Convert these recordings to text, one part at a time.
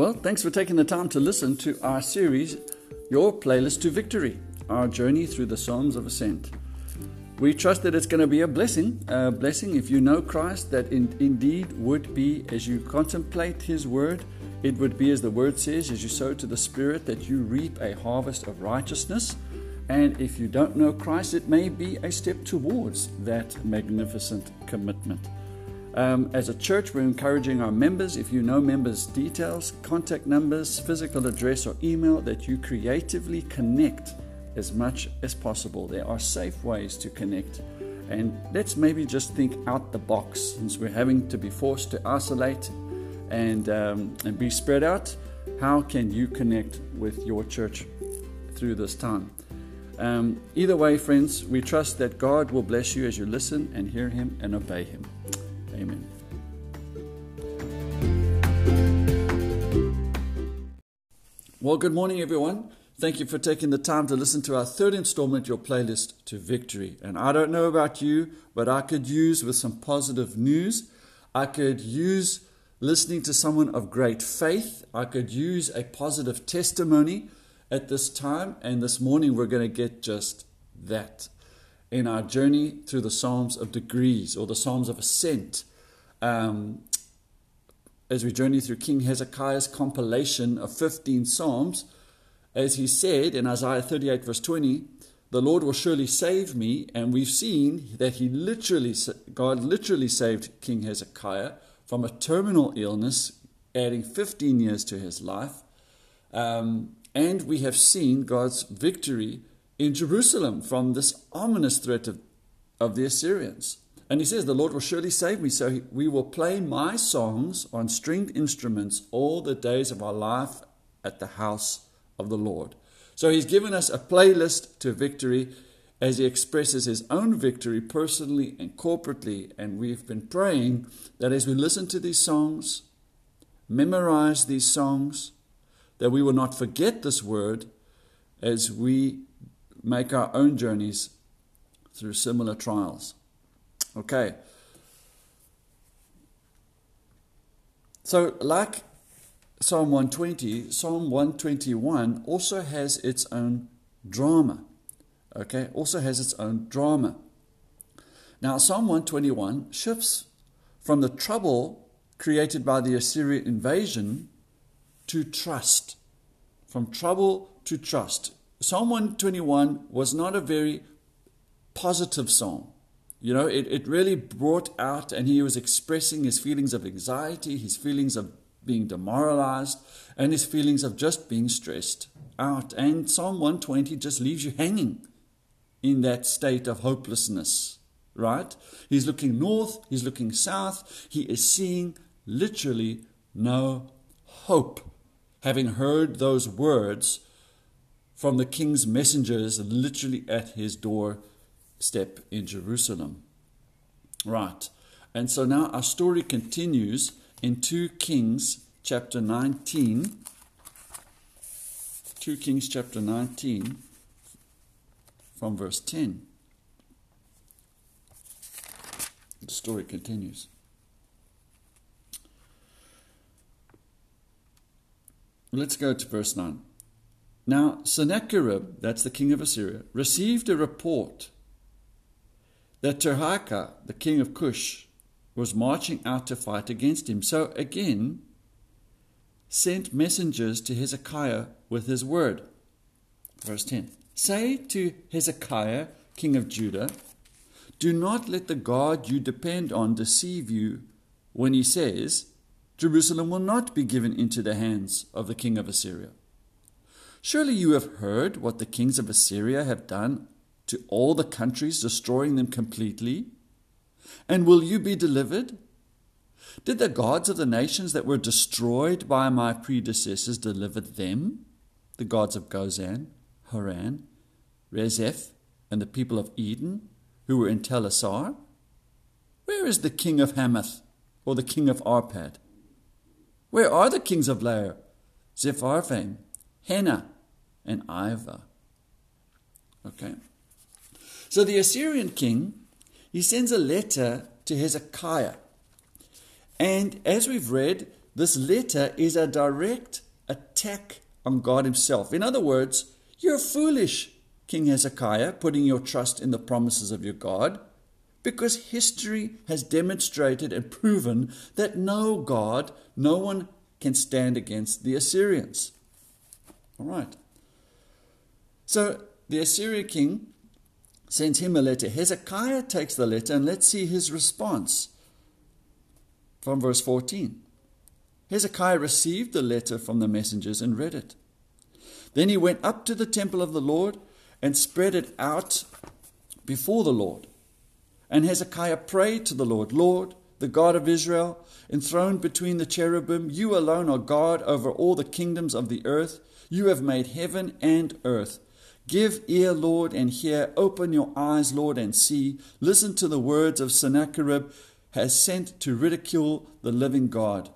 Well, thanks for taking the time to listen to our series, Your Playlist to Victory, our journey through the Psalms of Ascent. We trust that it's going to be a blessing, a blessing if you know Christ, that in, indeed would be as you contemplate His Word, it would be as the Word says, as you sow to the Spirit, that you reap a harvest of righteousness. And if you don't know Christ, it may be a step towards that magnificent commitment. Um, as a church, we're encouraging our members, if you know members' details, contact numbers, physical address, or email, that you creatively connect as much as possible. There are safe ways to connect. And let's maybe just think out the box since we're having to be forced to isolate and, um, and be spread out. How can you connect with your church through this time? Um, either way, friends, we trust that God will bless you as you listen and hear Him and obey Him. Well, good morning, everyone. Thank you for taking the time to listen to our third installment, Your Playlist to Victory. And I don't know about you, but I could use with some positive news. I could use listening to someone of great faith. I could use a positive testimony at this time. And this morning, we're going to get just that in our journey through the Psalms of Degrees or the Psalms of Ascent. Um, as we journey through King Hezekiah's compilation of 15 Psalms, as he said in Isaiah 38, verse 20, the Lord will surely save me. And we've seen that he literally, God literally saved King Hezekiah from a terminal illness, adding 15 years to his life. Um, and we have seen God's victory in Jerusalem from this ominous threat of, of the Assyrians. And he says, The Lord will surely save me, so we will play my songs on stringed instruments all the days of our life at the house of the Lord. So he's given us a playlist to victory as he expresses his own victory personally and corporately. And we've been praying that as we listen to these songs, memorize these songs, that we will not forget this word as we make our own journeys through similar trials. Okay. So, like Psalm 120, Psalm 121 also has its own drama. Okay, also has its own drama. Now, Psalm 121 shifts from the trouble created by the Assyrian invasion to trust. From trouble to trust. Psalm 121 was not a very positive psalm. You know, it, it really brought out, and he was expressing his feelings of anxiety, his feelings of being demoralized, and his feelings of just being stressed out. And Psalm 120 just leaves you hanging in that state of hopelessness, right? He's looking north, he's looking south, he is seeing literally no hope. Having heard those words from the king's messengers literally at his doorstep in Jerusalem. Right. And so now our story continues in 2 Kings chapter 19. 2 Kings chapter 19 from verse 10. The story continues. Let's go to verse 9. Now, Sennacherib, that's the king of Assyria, received a report that Tirhakah, the king of Cush, was marching out to fight against him. So again, sent messengers to Hezekiah with his word. Verse 10 Say to Hezekiah, king of Judah, do not let the God you depend on deceive you when he says, Jerusalem will not be given into the hands of the king of Assyria. Surely you have heard what the kings of Assyria have done to all the countries, destroying them completely. And will you be delivered? Did the gods of the nations that were destroyed by my predecessors deliver them? The gods of Gozan, Haran, Rezeph, and the people of Eden, who were in Telassar? Where is the king of Hamath, or the king of Arpad? Where are the kings of Lair, Sepharvaim, Hena, and Ivvah. Okay. So the Assyrian king, he sends a letter to Hezekiah. And as we've read, this letter is a direct attack on God Himself. In other words, you're foolish, King Hezekiah, putting your trust in the promises of your God, because history has demonstrated and proven that no God, no one can stand against the Assyrians. All right. So the Assyrian king sends him a letter. Hezekiah takes the letter, and let's see his response from verse 14. Hezekiah received the letter from the messengers and read it. Then he went up to the temple of the Lord and spread it out before the Lord. And Hezekiah prayed to the Lord, Lord, the God of Israel, enthroned between the cherubim, you alone are God over all the kingdoms of the earth. You have made heaven and earth. Give ear, Lord, and hear. Open your eyes, Lord, and see. Listen to the words of Sennacherib, has sent to ridicule the living God.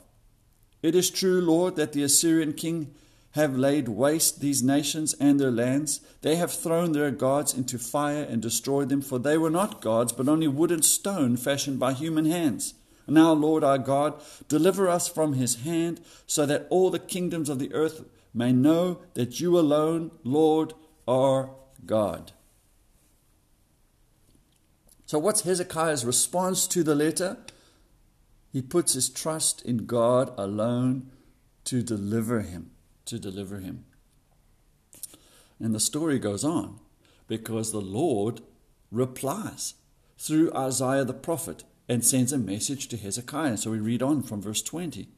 It is true, Lord, that the Assyrian king have laid waste these nations and their lands. They have thrown their gods into fire and destroyed them, for they were not gods, but only wood and stone fashioned by human hands. Now, Lord our God, deliver us from his hand, so that all the kingdoms of the earth may know that you alone, Lord, are God. So, what's Hezekiah's response to the letter? He puts his trust in God alone to deliver him, to deliver him. And the story goes on because the Lord replies through Isaiah the prophet and sends a message to Hezekiah. So we read on from verse 20.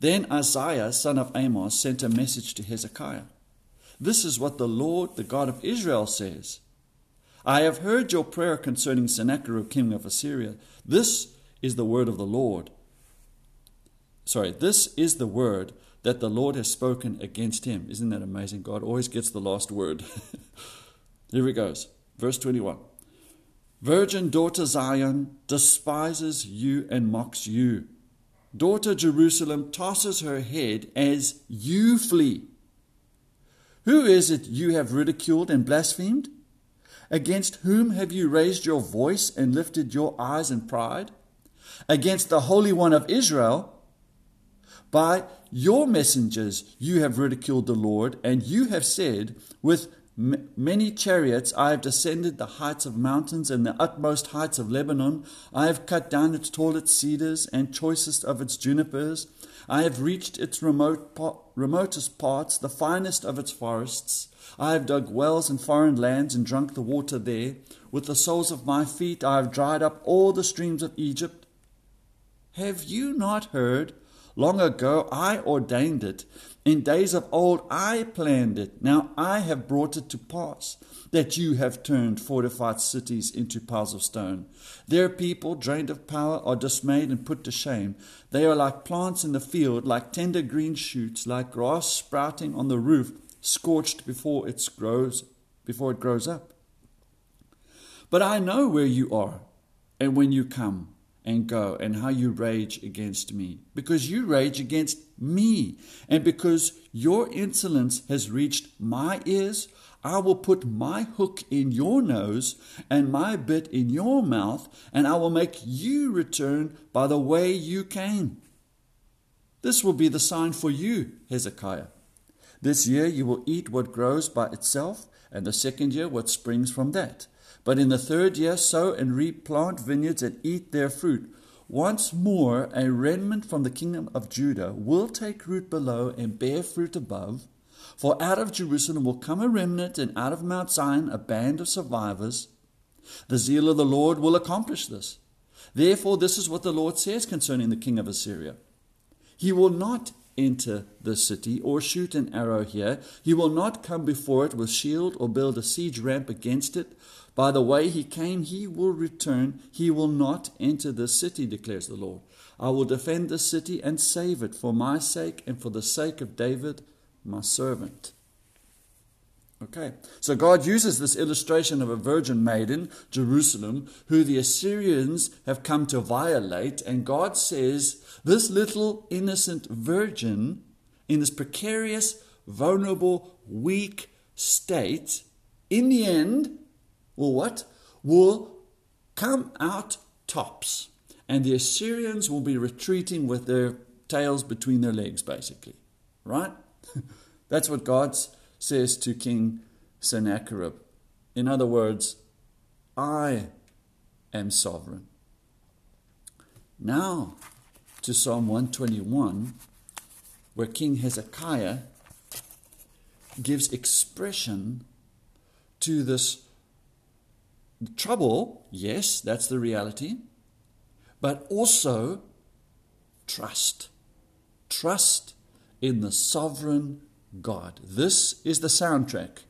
Then Isaiah, son of Amos, sent a message to Hezekiah. This is what the Lord, the God of Israel, says I have heard your prayer concerning Sennacherib, king of Assyria. This is the word of the Lord. Sorry, this is the word that the Lord has spoken against him. Isn't that amazing? God always gets the last word. Here it goes. Verse 21. Virgin daughter Zion despises you and mocks you. Daughter Jerusalem tosses her head as you flee. Who is it you have ridiculed and blasphemed? Against whom have you raised your voice and lifted your eyes in pride? against the Holy One of Israel. By your messengers you have ridiculed the Lord, and you have said, With m- many chariots I have descended the heights of mountains and the utmost heights of Lebanon. I have cut down its tallest cedars and choicest of its junipers. I have reached its remote po- remotest parts, the finest of its forests. I have dug wells in foreign lands and drunk the water there. With the soles of my feet I have dried up all the streams of Egypt. Have you not heard? Long ago I ordained it. In days of old I planned it. Now I have brought it to pass that you have turned fortified cities into piles of stone. Their people, drained of power, are dismayed and put to shame. They are like plants in the field, like tender green shoots, like grass sprouting on the roof, scorched before it grows before it grows up. But I know where you are and when you come and go, and how you rage against me. Because you rage against me, and because your insolence has reached my ears, I will put my hook in your nose and my bit in your mouth, and I will make you return by the way you came. This will be the sign for you, Hezekiah. This year you will eat what grows by itself, and the second year what springs from that. But in the third year, sow and reap, plant vineyards and eat their fruit. Once more, a remnant from the kingdom of Judah will take root below and bear fruit above. For out of Jerusalem will come a remnant, and out of Mount Zion a band of survivors. The zeal of the Lord will accomplish this. Therefore, this is what the Lord says concerning the king of Assyria He will not enter the city or shoot an arrow here. He will not come before it with shield or build a siege ramp against it. By the way he came, he will return. He will not enter the city, declares the Lord. I will defend the city and save it for my sake and for the sake of David, my servant. Okay, so God uses this illustration of a virgin maiden, Jerusalem, who the Assyrians have come to violate, and God says, This little innocent virgin, in this precarious, vulnerable, weak state, in the end, will what? Will come out tops. And the Assyrians will be retreating with their tails between their legs, basically. Right? That's what God says to King Sennacherib. In other words, I am sovereign. Now to Psalm 121, where King Hezekiah gives expression to this trouble. Yes, that's the reality. But also trust. Trust in the sovereign God. This is the soundtrack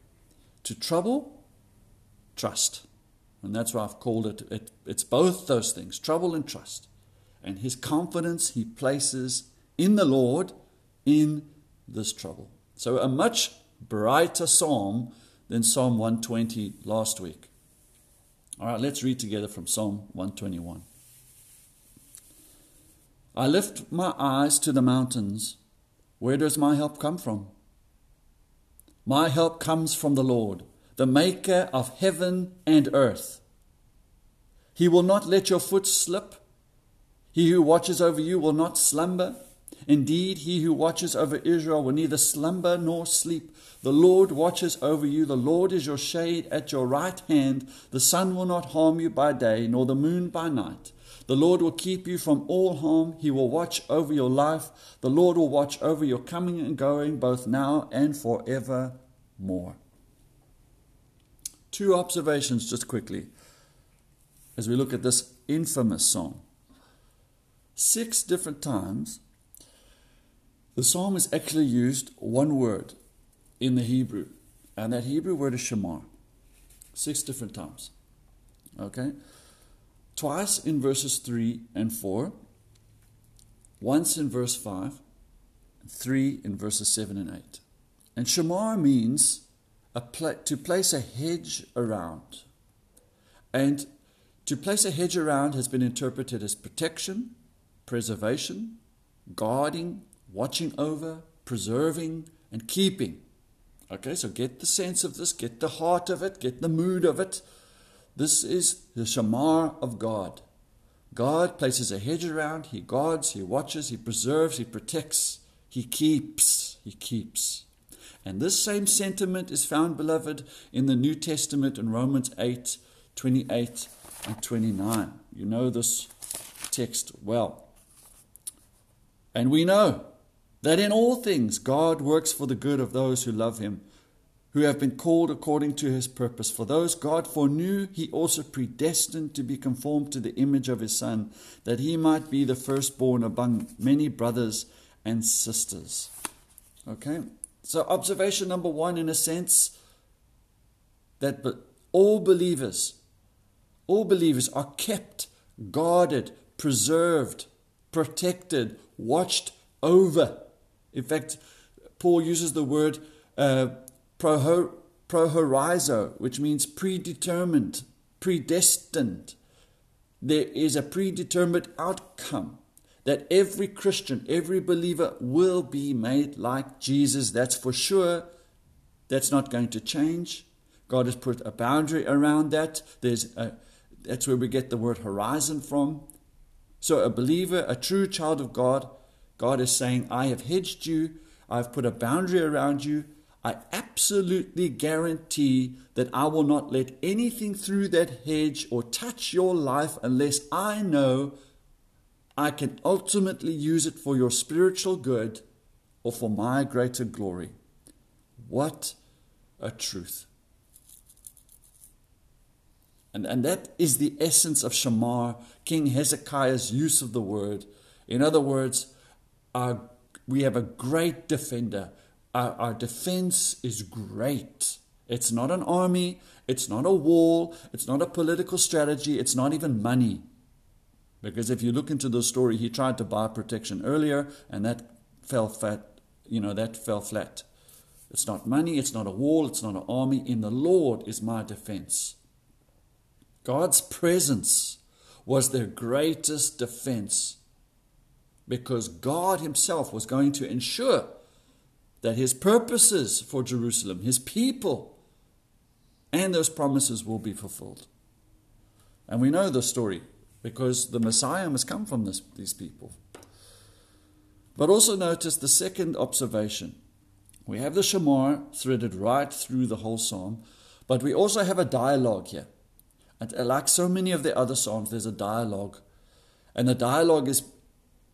to trouble, trust. And that's why I've called it, it it's both those things trouble and trust. And his confidence he places in the Lord in this trouble. So, a much brighter psalm than Psalm 120 last week. All right, let's read together from Psalm 121. I lift my eyes to the mountains. Where does my help come from? My help comes from the Lord, the maker of heaven and earth. He will not let your foot slip. He who watches over you will not slumber. Indeed, he who watches over Israel will neither slumber nor sleep. The Lord watches over you. The Lord is your shade at your right hand. The sun will not harm you by day, nor the moon by night. The Lord will keep you from all harm. He will watch over your life. The Lord will watch over your coming and going, both now and forevermore. Two observations just quickly as we look at this infamous song. Six different times, the psalm is actually used one word in the Hebrew, and that Hebrew word is shamar. Six different times. Okay? Twice in verses 3 and 4, once in verse 5, three in verses 7 and 8. And shamar means to place a hedge around. And to place a hedge around has been interpreted as protection, preservation, guarding, watching over, preserving, and keeping. Okay, so get the sense of this, get the heart of it, get the mood of it. This is the shamar of God. God places a hedge around, He guards, He watches, He preserves, He protects, He keeps, He keeps. And this same sentiment is found, beloved, in the New Testament in Romans 8 28 and 29. You know this text well. And we know that in all things God works for the good of those who love him, who have been called according to his purpose. For those God foreknew, he also predestined to be conformed to the image of his Son, that he might be the firstborn among many brothers and sisters. Okay? So, observation number one, in a sense, that all believers, all believers are kept, guarded, preserved, protected, watched over in fact, Paul uses the word uh, prohorizo, which means predetermined, predestined. There is a predetermined outcome that every Christian, every believer will be made like Jesus. That's for sure. That's not going to change. God has put a boundary around that. There's a, that's where we get the word horizon from. So, a believer, a true child of God, God is saying, I have hedged you, I've put a boundary around you. I absolutely guarantee that I will not let anything through that hedge or touch your life unless I know I can ultimately use it for your spiritual good or for my greater glory. What a truth. And, and that is the essence of Shamar, King Hezekiah's use of the word. In other words, our, we have a great defender. Our, our defense is great. It's not an army, it's not a wall, it's not a political strategy, it's not even money. Because if you look into the story, he tried to buy protection earlier and that fell flat, you know, that fell flat. It's not money, it's not a wall, it's not an army. In the Lord is my defense. God's presence was their greatest defense because God Himself was going to ensure that His purposes for Jerusalem, His people, and those promises will be fulfilled. And we know the story because the Messiah must come from this, these people. But also notice the second observation. We have the Shamar threaded right through the whole psalm, but we also have a dialogue here. And like so many of the other psalms, there's a dialogue. And the dialogue is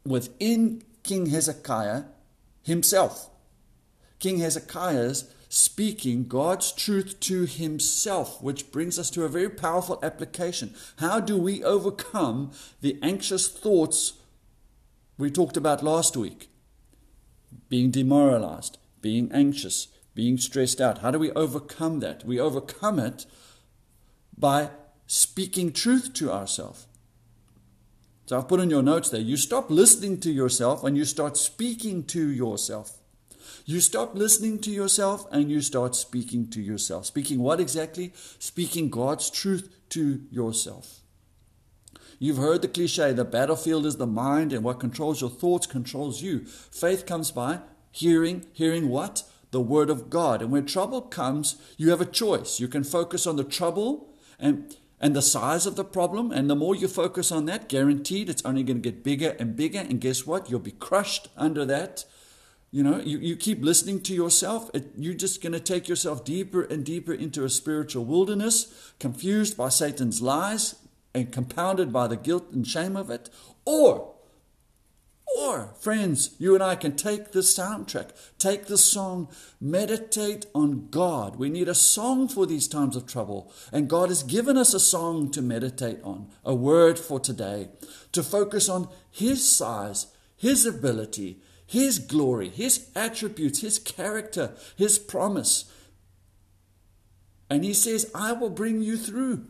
within King Hezekiah himself. King Hezekiah's speaking God's truth to himself, which brings us to a very powerful application. How do we overcome the anxious thoughts we talked about last week? Being demoralized, being anxious, being stressed out. How do we overcome that? We overcome it by speaking truth to ourselves. So I've put in your notes there. You stop listening to yourself and you start speaking to yourself. You stop listening to yourself and you start speaking to yourself. Speaking what exactly? Speaking God's truth to yourself. You've heard the cliche the battlefield is the mind, and what controls your thoughts controls you. Faith comes by hearing, hearing what? The Word of God. And when trouble comes, you have a choice. You can focus on the trouble and and the size of the problem. And the more you focus on that, guaranteed it's only going to get bigger and bigger. And guess what? You'll be crushed under that. You know, you, you keep listening to yourself, it, you're just going to take yourself deeper and deeper into a spiritual wilderness, confused by Satan's lies and compounded by the guilt and shame of it. Or or, friends, you and I can take this soundtrack, take this song, meditate on God. We need a song for these times of trouble. And God has given us a song to meditate on, a word for today, to focus on His size, His ability, His glory, His attributes, His character, His promise. And He says, I will bring you through.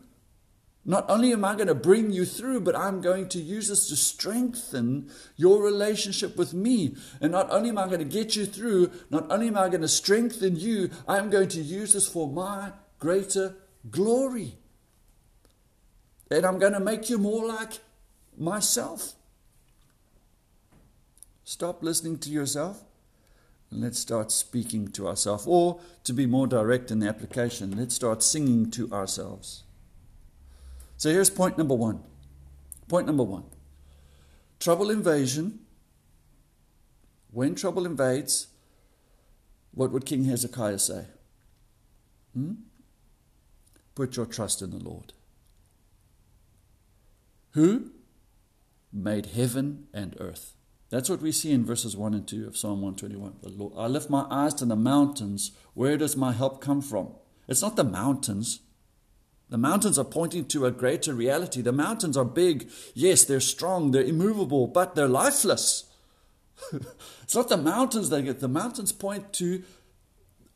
Not only am I going to bring you through, but I'm going to use this to strengthen your relationship with me. And not only am I going to get you through, not only am I going to strengthen you, I'm going to use this for my greater glory. And I'm going to make you more like myself. Stop listening to yourself and let's start speaking to ourselves. Or, to be more direct in the application, let's start singing to ourselves. So here's point number one. Point number one trouble invasion. When trouble invades, what would King Hezekiah say? Hmm? Put your trust in the Lord. Who made heaven and earth? That's what we see in verses 1 and 2 of Psalm 121. The Lord, I lift my eyes to the mountains. Where does my help come from? It's not the mountains. The mountains are pointing to a greater reality. The mountains are big. Yes, they're strong, they're immovable, but they're lifeless. it's not the mountains that get, the mountains point to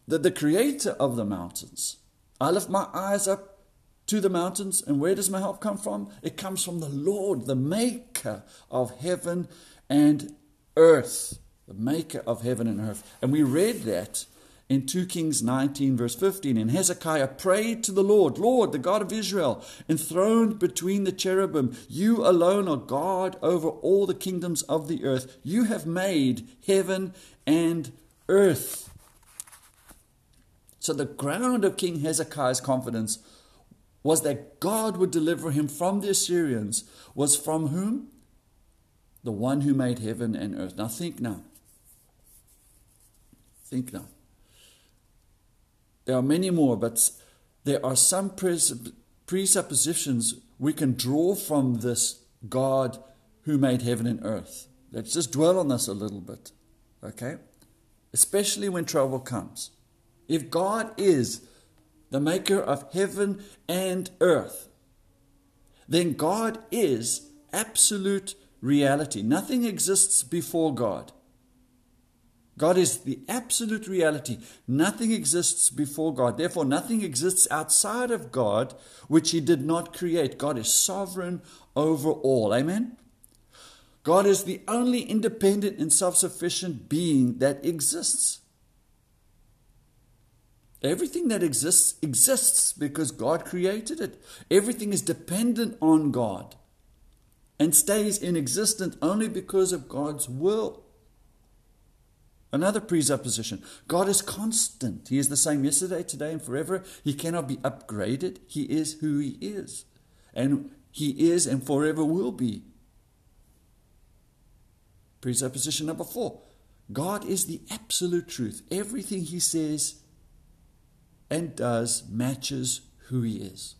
the, the creator of the mountains. I lift my eyes up to the mountains, and where does my help come from? It comes from the Lord, the maker of heaven and earth. The maker of heaven and earth. And we read that in 2 Kings 19, verse 15. And Hezekiah prayed to the Lord, Lord, the God of Israel, enthroned between the cherubim, you alone are God over all the kingdoms of the earth. You have made heaven and earth. So the ground of King Hezekiah's confidence was that God would deliver him from the Assyrians, was from whom? The one who made heaven and earth. Now think now. Think now. There are many more, but there are some presuppositions we can draw from this God who made heaven and earth. Let's just dwell on this a little bit, okay? Especially when trouble comes. If God is the maker of heaven and earth, then God is absolute reality. Nothing exists before God. God is the absolute reality. Nothing exists before God. Therefore, nothing exists outside of God which He did not create. God is sovereign over all. Amen? God is the only independent and self sufficient being that exists. Everything that exists exists because God created it. Everything is dependent on God and stays in existence only because of God's will. Another presupposition God is constant. He is the same yesterday, today, and forever. He cannot be upgraded. He is who He is. And He is and forever will be. Presupposition number four God is the absolute truth. Everything he says and does matches who he is.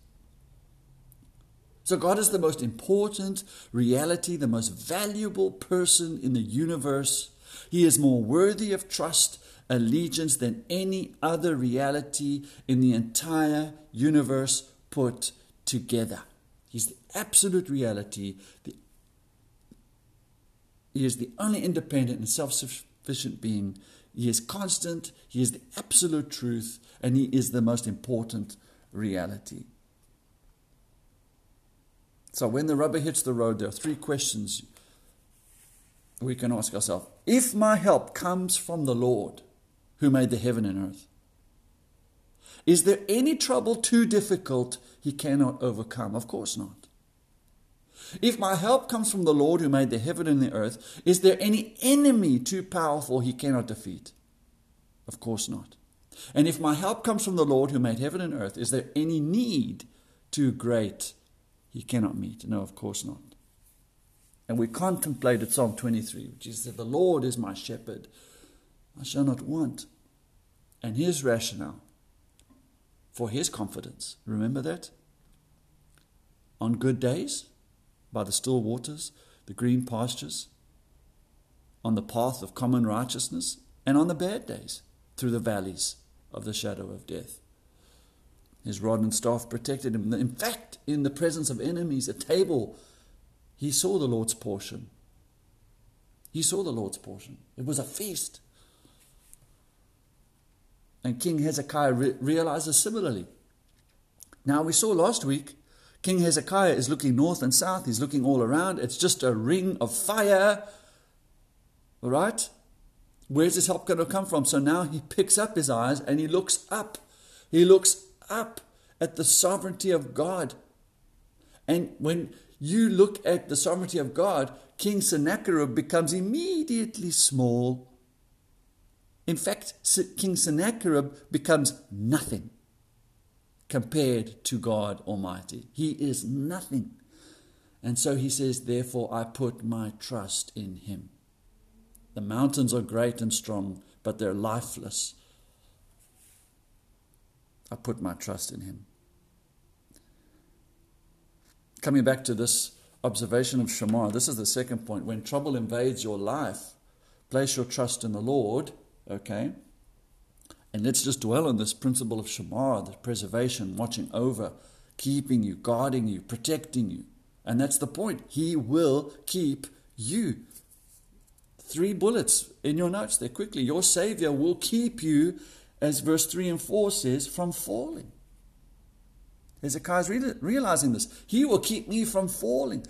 So, God is the most important reality, the most valuable person in the universe. He is more worthy of trust, allegiance than any other reality in the entire universe put together. He's the absolute reality. The, he is the only independent and self sufficient being. He is constant, He is the absolute truth, and He is the most important reality. So when the rubber hits the road, there are three questions we can ask ourselves. If my help comes from the Lord who made the heaven and earth, is there any trouble too difficult he cannot overcome? Of course not. If my help comes from the Lord who made the heaven and the earth, is there any enemy too powerful he cannot defeat? Of course not. And if my help comes from the Lord who made heaven and earth, is there any need too great he cannot meet. No, of course not. And we contemplated Psalm 23, which is that the Lord is my shepherd, I shall not want. And his rationale for his confidence, remember that? On good days, by the still waters, the green pastures, on the path of common righteousness, and on the bad days, through the valleys of the shadow of death. His rod and staff protected him. In fact, in the presence of enemies, at table, he saw the Lord's portion. He saw the Lord's portion. It was a feast. And King Hezekiah re- realizes similarly. Now, we saw last week, King Hezekiah is looking north and south, he's looking all around. It's just a ring of fire. All right? Where's his help going to come from? So now he picks up his eyes and he looks up. He looks up at the sovereignty of God. And when you look at the sovereignty of God, King Sennacherib becomes immediately small. In fact, King Sennacherib becomes nothing compared to God Almighty. He is nothing. And so he says, Therefore I put my trust in him. The mountains are great and strong, but they're lifeless. I put my trust in him. Coming back to this observation of Shamar, this is the second point. When trouble invades your life, place your trust in the Lord, okay? And let's just dwell on this principle of Shamar, the preservation, watching over, keeping you, guarding you, protecting you. And that's the point. He will keep you. Three bullets in your notes there quickly. Your Savior will keep you as verse 3 and 4 says, from falling. Hezekiah is realizing this. He will keep me from falling.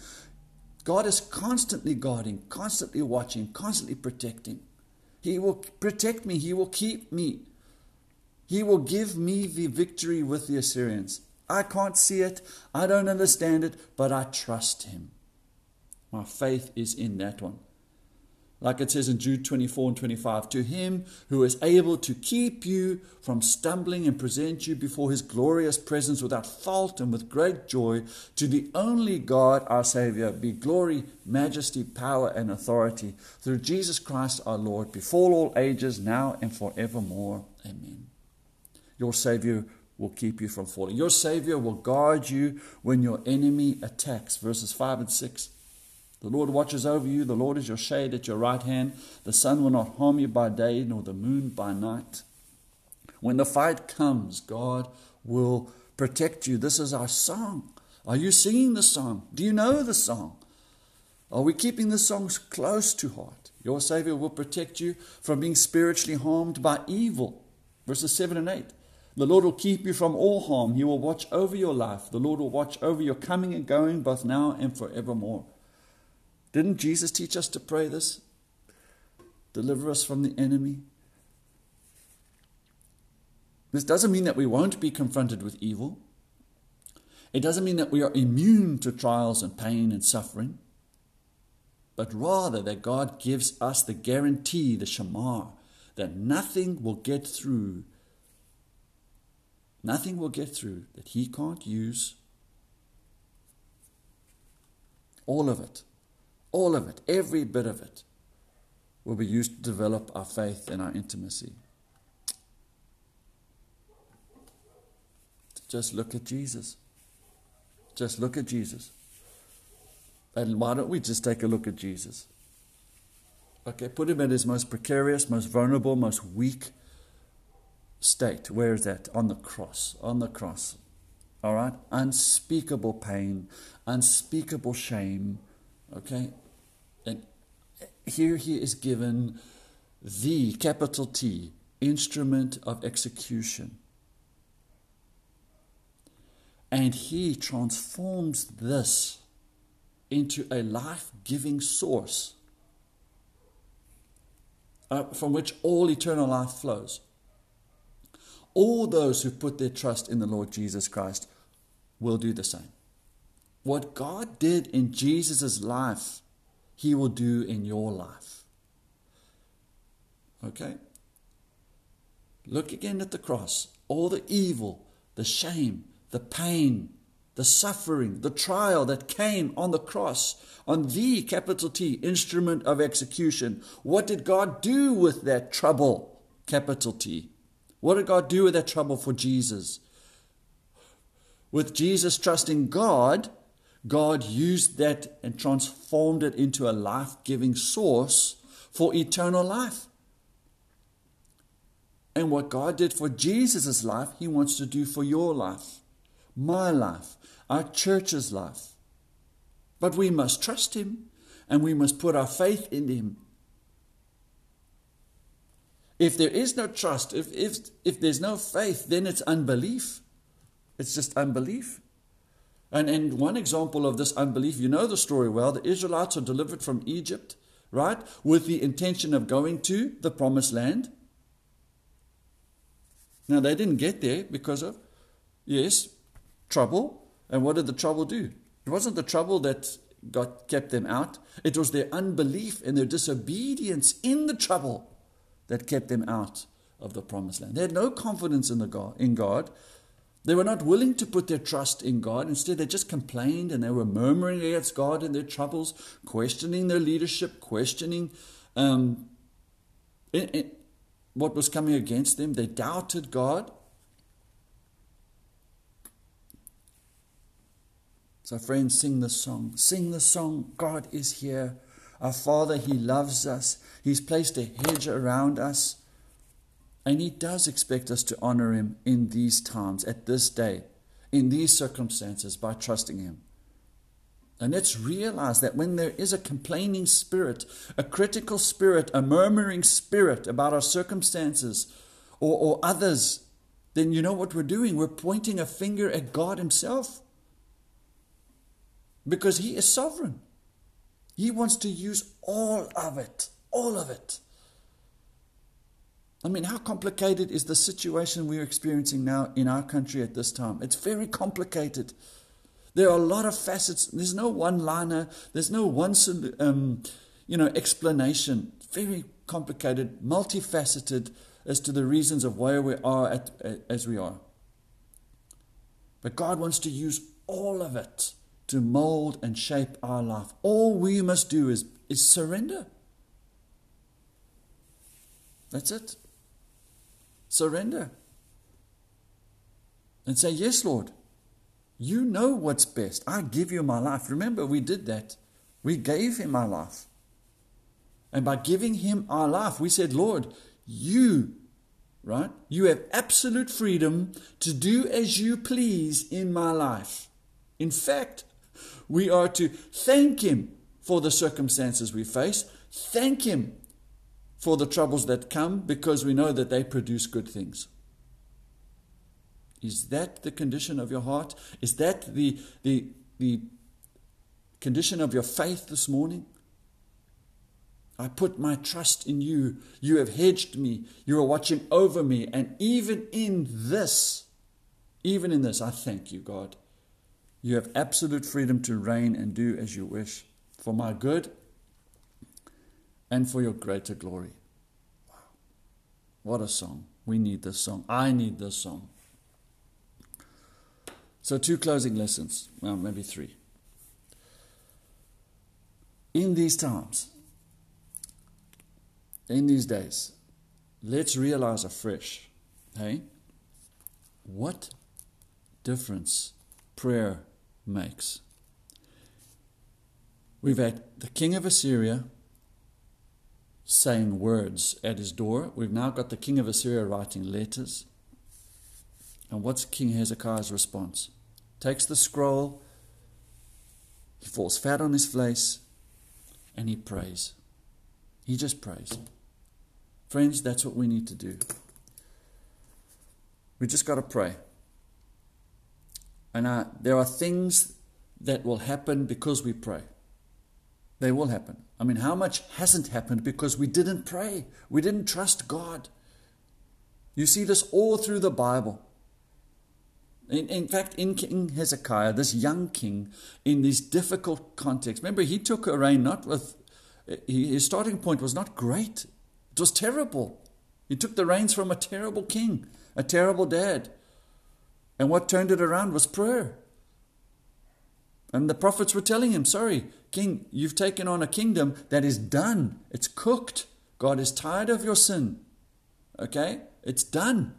God is constantly guarding, constantly watching, constantly protecting. He will protect me. He will keep me. He will give me the victory with the Assyrians. I can't see it. I don't understand it, but I trust him. My faith is in that one. Like it says in Jude 24 and 25, to him who is able to keep you from stumbling and present you before his glorious presence without fault and with great joy, to the only God, our Savior, be glory, majesty, power, and authority through Jesus Christ our Lord, before all ages, now and forevermore. Amen. Your Savior will keep you from falling. Your Savior will guard you when your enemy attacks. Verses 5 and 6. The Lord watches over you. The Lord is your shade at your right hand. The sun will not harm you by day, nor the moon by night. When the fight comes, God will protect you. This is our song. Are you singing the song? Do you know the song? Are we keeping the songs close to heart? Your Savior will protect you from being spiritually harmed by evil. Verses 7 and 8. The Lord will keep you from all harm. He will watch over your life. The Lord will watch over your coming and going, both now and forevermore. Didn't Jesus teach us to pray this? Deliver us from the enemy. This doesn't mean that we won't be confronted with evil. It doesn't mean that we are immune to trials and pain and suffering, but rather that God gives us the guarantee, the shamar, that nothing will get through. Nothing will get through that He can't use. All of it all of it, every bit of it, will be used to develop our faith and our intimacy. Just look at Jesus. Just look at Jesus. And why don't we just take a look at Jesus? Okay, put him in his most precarious, most vulnerable, most weak state. Where is that? On the cross. On the cross. All right? Unspeakable pain, unspeakable shame. Okay? And here he is given the capital T instrument of execution. And he transforms this into a life giving source uh, from which all eternal life flows. All those who put their trust in the Lord Jesus Christ will do the same. What God did in Jesus' life, He will do in your life. Okay? Look again at the cross. All the evil, the shame, the pain, the suffering, the trial that came on the cross, on the capital T instrument of execution. What did God do with that trouble, capital T? What did God do with that trouble for Jesus? With Jesus trusting God, God used that and transformed it into a life giving source for eternal life. And what God did for Jesus' life, He wants to do for your life, my life, our church's life. But we must trust Him and we must put our faith in Him. If there is no trust, if, if, if there's no faith, then it's unbelief. It's just unbelief. And, and one example of this unbelief, you know the story well. The Israelites are delivered from Egypt, right, with the intention of going to the promised land. Now, they didn't get there because of, yes, trouble. And what did the trouble do? It wasn't the trouble that got kept them out. It was their unbelief and their disobedience in the trouble that kept them out of the promised land. They had no confidence in, the God, in God. They were not willing to put their trust in God. Instead, they just complained and they were murmuring against God in their troubles, questioning their leadership, questioning um, it, it, what was coming against them. They doubted God. So, friends, sing the song. Sing the song. God is here. Our Father, He loves us. He's placed a hedge around us. And He does expect us to honor Him in these times, at this day, in these circumstances, by trusting Him. And let's realize that when there is a complaining spirit, a critical spirit, a murmuring spirit about our circumstances or, or others, then you know what we're doing? We're pointing a finger at God Himself because He is sovereign. He wants to use all of it, all of it. I mean, how complicated is the situation we're experiencing now in our country at this time? It's very complicated. There are a lot of facets. There's no one liner, there's no one um, you know, explanation. Very complicated, multifaceted as to the reasons of where we are at, as we are. But God wants to use all of it to mold and shape our life. All we must do is, is surrender. That's it. Surrender. And say, Yes, Lord, you know what's best. I give you my life. Remember, we did that. We gave him our life. And by giving him our life, we said, Lord, you, right? You have absolute freedom to do as you please in my life. In fact, we are to thank Him for the circumstances we face, thank Him for the troubles that come because we know that they produce good things. Is that the condition of your heart? Is that the, the, the condition of your faith this morning? I put my trust in you. You have hedged me. You are watching over me. And even in this, even in this, I thank you, God. You have absolute freedom to reign and do as you wish for my good and for your greater glory. Wow. What a song. We need this song. I need this song. So, two closing lessons, well, maybe three. In these times, in these days, let's realize afresh, hey, what difference prayer makes. We've had the king of Assyria saying words at his door. We've now got the king of Assyria writing letters. And what's King Hezekiah's response? Takes the scroll, he falls fat on his face, and he prays. He just prays. Friends, that's what we need to do. We just got to pray. And there are things that will happen because we pray. They will happen. I mean, how much hasn't happened because we didn't pray? We didn't trust God. You see this all through the Bible. In, in fact, in King Hezekiah, this young king, in these difficult contexts, remember, he took a reign not with, his starting point was not great, it was terrible. He took the reins from a terrible king, a terrible dad. And what turned it around was prayer. And the prophets were telling him, Sorry, king, you've taken on a kingdom that is done. It's cooked. God is tired of your sin. Okay? It's done.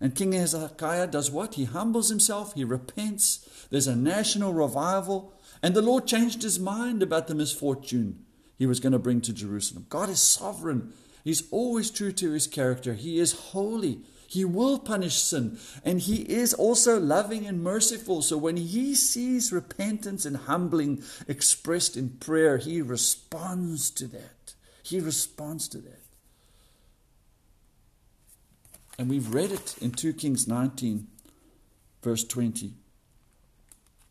And King Hezekiah does what? He humbles himself, he repents. There's a national revival. And the Lord changed his mind about the misfortune he was going to bring to Jerusalem. God is sovereign. He's always true to his character. He is holy. He will punish sin. And He is also loving and merciful. So when He sees repentance and humbling expressed in prayer, He responds to that. He responds to that. And we've read it in 2 Kings 19, verse 20.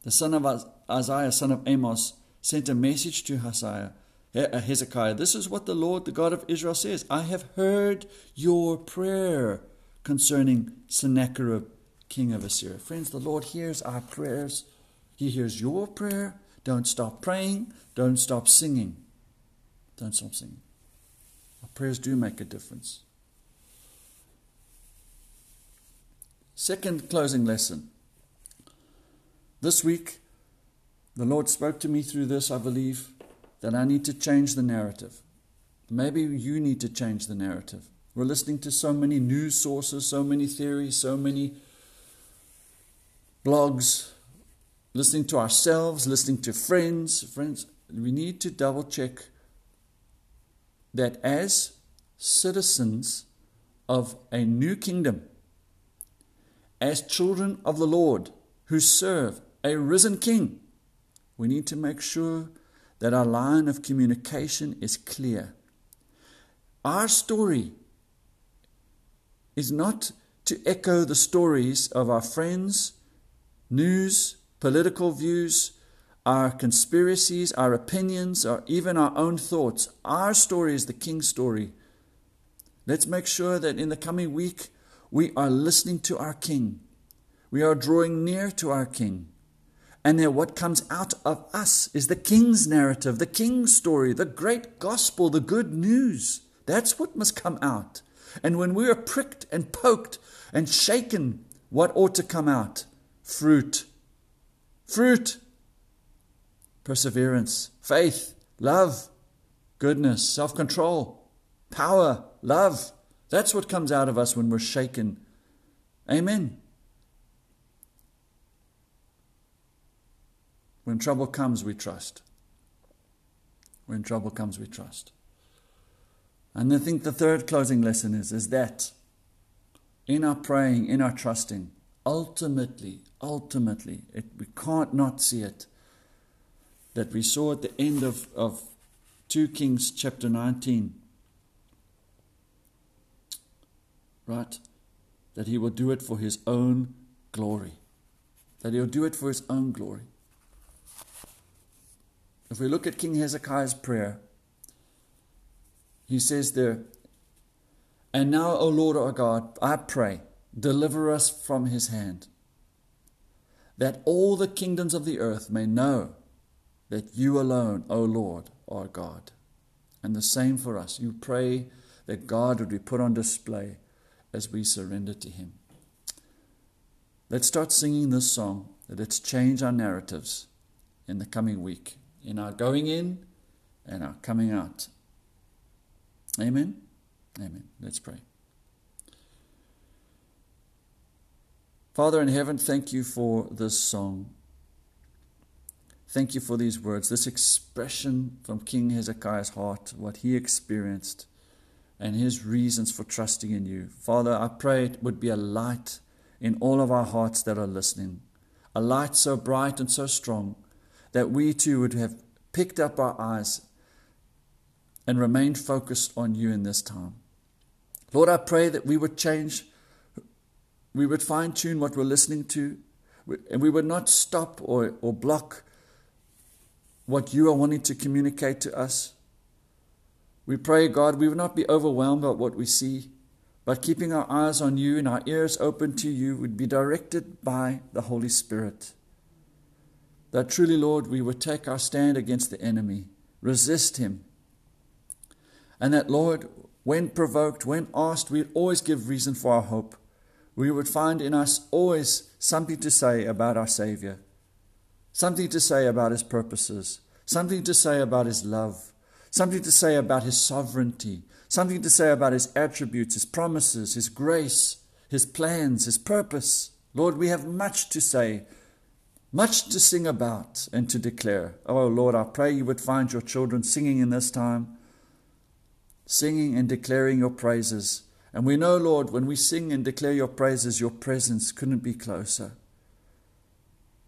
The son of Isaiah, son of Amos, sent a message to uh, Hezekiah. This is what the Lord, the God of Israel, says I have heard your prayer concerning Sennacherib, king of Assyria. Friends, the Lord hears our prayers. He hears your prayer. Don't stop praying. Don't stop singing. Don't stop singing. Our prayers do make a difference. Second closing lesson. This week, the Lord spoke to me through this, I believe, that I need to change the narrative. Maybe you need to change the narrative. We're listening to so many news sources, so many theories, so many blogs, listening to ourselves, listening to friends. Friends, we need to double check that as citizens of a new kingdom, as children of the Lord who serve a risen king, we need to make sure that our line of communication is clear. Our story is not to echo the stories of our friends, news, political views, our conspiracies, our opinions, or even our own thoughts. Our story is the King's story. Let's make sure that in the coming week we are listening to our King. We are drawing near to our King. And then what comes out of us is the King's narrative, the King's story, the great gospel, the good news. That's what must come out. And when we are pricked and poked and shaken, what ought to come out? Fruit. Fruit. Perseverance, faith, love, goodness, self control, power, love. That's what comes out of us when we're shaken. Amen. When trouble comes, we trust. When trouble comes, we trust. And I think the third closing lesson is, is that in our praying, in our trusting, ultimately, ultimately, it, we can't not see it, that we saw at the end of, of 2 Kings chapter 19, right? That he will do it for his own glory. That he'll do it for his own glory. If we look at King Hezekiah's prayer, he says there, And now, O Lord our God, I pray, deliver us from his hand, that all the kingdoms of the earth may know that you alone, O Lord, are God. And the same for us. You pray that God would be put on display as we surrender to him. Let's start singing this song. Let's change our narratives in the coming week, in our going in and our coming out. Amen. Amen. Let's pray. Father in heaven, thank you for this song. Thank you for these words, this expression from King Hezekiah's heart, what he experienced, and his reasons for trusting in you. Father, I pray it would be a light in all of our hearts that are listening, a light so bright and so strong that we too would have picked up our eyes and remain focused on you in this time. Lord, I pray that we would change, we would fine tune what we're listening to, and we would not stop or, or block what you are wanting to communicate to us. We pray, God, we would not be overwhelmed by what we see, but keeping our eyes on you and our ears open to you would be directed by the Holy Spirit. That truly, Lord, we would take our stand against the enemy, resist him, and that, Lord, when provoked, when asked, we'd always give reason for our hope. We would find in us always something to say about our Savior, something to say about His purposes, something to say about His love, something to say about His sovereignty, something to say about His attributes, His promises, His grace, His plans, His purpose. Lord, we have much to say, much to sing about and to declare. Oh, Lord, I pray you would find your children singing in this time singing and declaring your praises. And we know, Lord, when we sing and declare your praises, your presence couldn't be closer.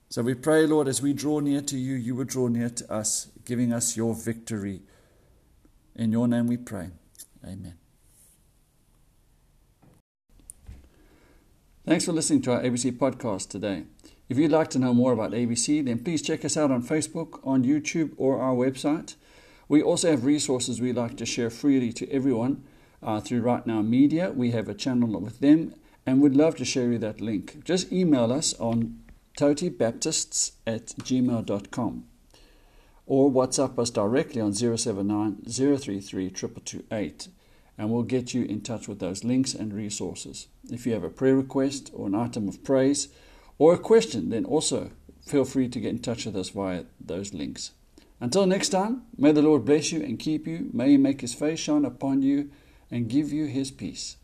So we pray, Lord, as we draw near to you, you would draw near to us, giving us your victory. In your name we pray. Amen. Thanks for listening to our ABC podcast today. If you'd like to know more about ABC, then please check us out on Facebook, on YouTube, or our website. We also have resources we like to share freely to everyone uh, through Right Now Media. We have a channel with them and we'd love to share you that link. Just email us on totibaptists at gmail.com or WhatsApp us directly on 079 033 2228 and we'll get you in touch with those links and resources. If you have a prayer request or an item of praise or a question, then also feel free to get in touch with us via those links. Until next time, may the Lord bless you and keep you. May He make His face shine upon you and give you His peace.